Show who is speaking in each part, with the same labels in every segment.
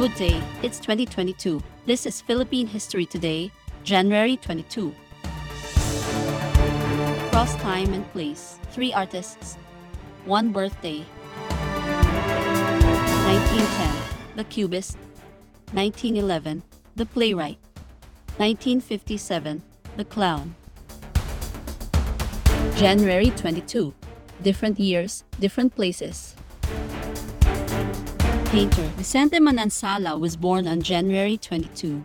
Speaker 1: Good day, it's 2022. This is Philippine History Today, January 22. Cross time and place, three artists, one birthday. 1910, the Cubist. 1911, the playwright. 1957, the clown. January 22, different years, different places. Painter Vicente Manansala was born on January 22,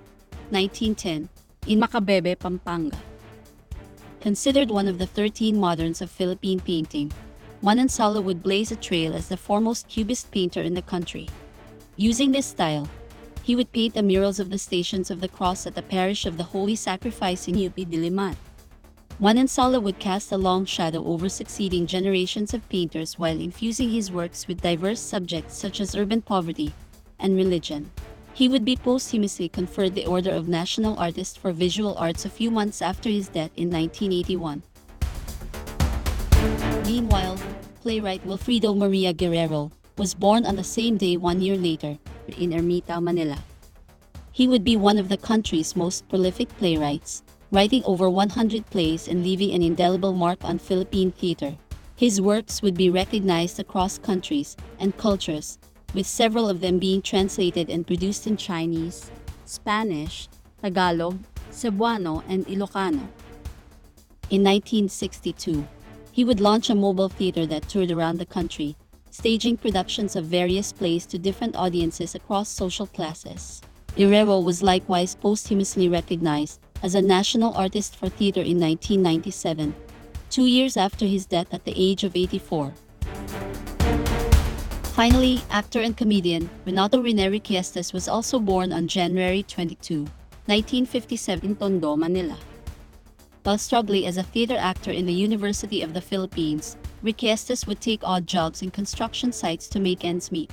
Speaker 1: 1910, in Macabebe, Pampanga. Considered one of the 13 moderns of Philippine painting, Manansala would blaze a trail as the foremost cubist painter in the country. Using this style, he would paint the murals of the Stations of the Cross at the parish of the Holy Sacrifice in UP Diliman. Manansala would cast a long shadow over succeeding generations of painters while infusing his works with diverse subjects such as urban poverty and religion. He would be posthumously conferred the Order of National Artist for Visual Arts a few months after his death in 1981. Meanwhile, playwright Wilfrido Maria Guerrero was born on the same day one year later in Ermita, Manila. He would be one of the country's most prolific playwrights, writing over 100 plays and leaving an indelible mark on Philippine theater. His works would be recognized across countries and cultures, with several of them being translated and produced in Chinese, Spanish, Tagalog, Cebuano, and Ilocano. In 1962, he would launch a mobile theater that toured around the country, staging productions of various plays to different audiences across social classes. Guerrero was likewise posthumously recognized as a national artist for theater in 1997, two years after his death at the age of 84. Finally, actor and comedian Renato Rene Requiestas was also born on January 22, 1957 in Tondo, Manila. While struggling as a theater actor in the University of the Philippines, Requiestas would take odd jobs in construction sites to make ends meet.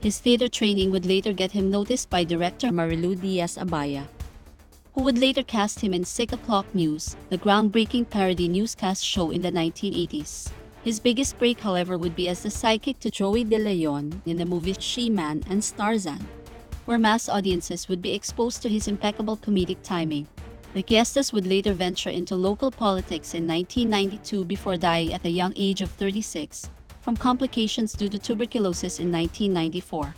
Speaker 1: His theater training would later get him noticed by director Marilou Diaz Abaya, who would later cast him in Sic O'Clock News, the groundbreaking parody newscast show in the 1980s. His biggest break, however, would be as the psychic to Joey De Leon in the movies She-Man and Starzan, where mass audiences would be exposed to his impeccable comedic timing. Requiestas would later venture into local politics in 1992 before dying at the young age of 36 from complications due to tuberculosis in 1994.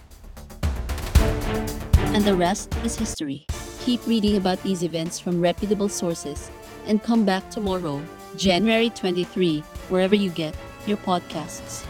Speaker 1: And the rest is history. Keep reading about these events from reputable sources and come back tomorrow, January 23, wherever you get your podcasts.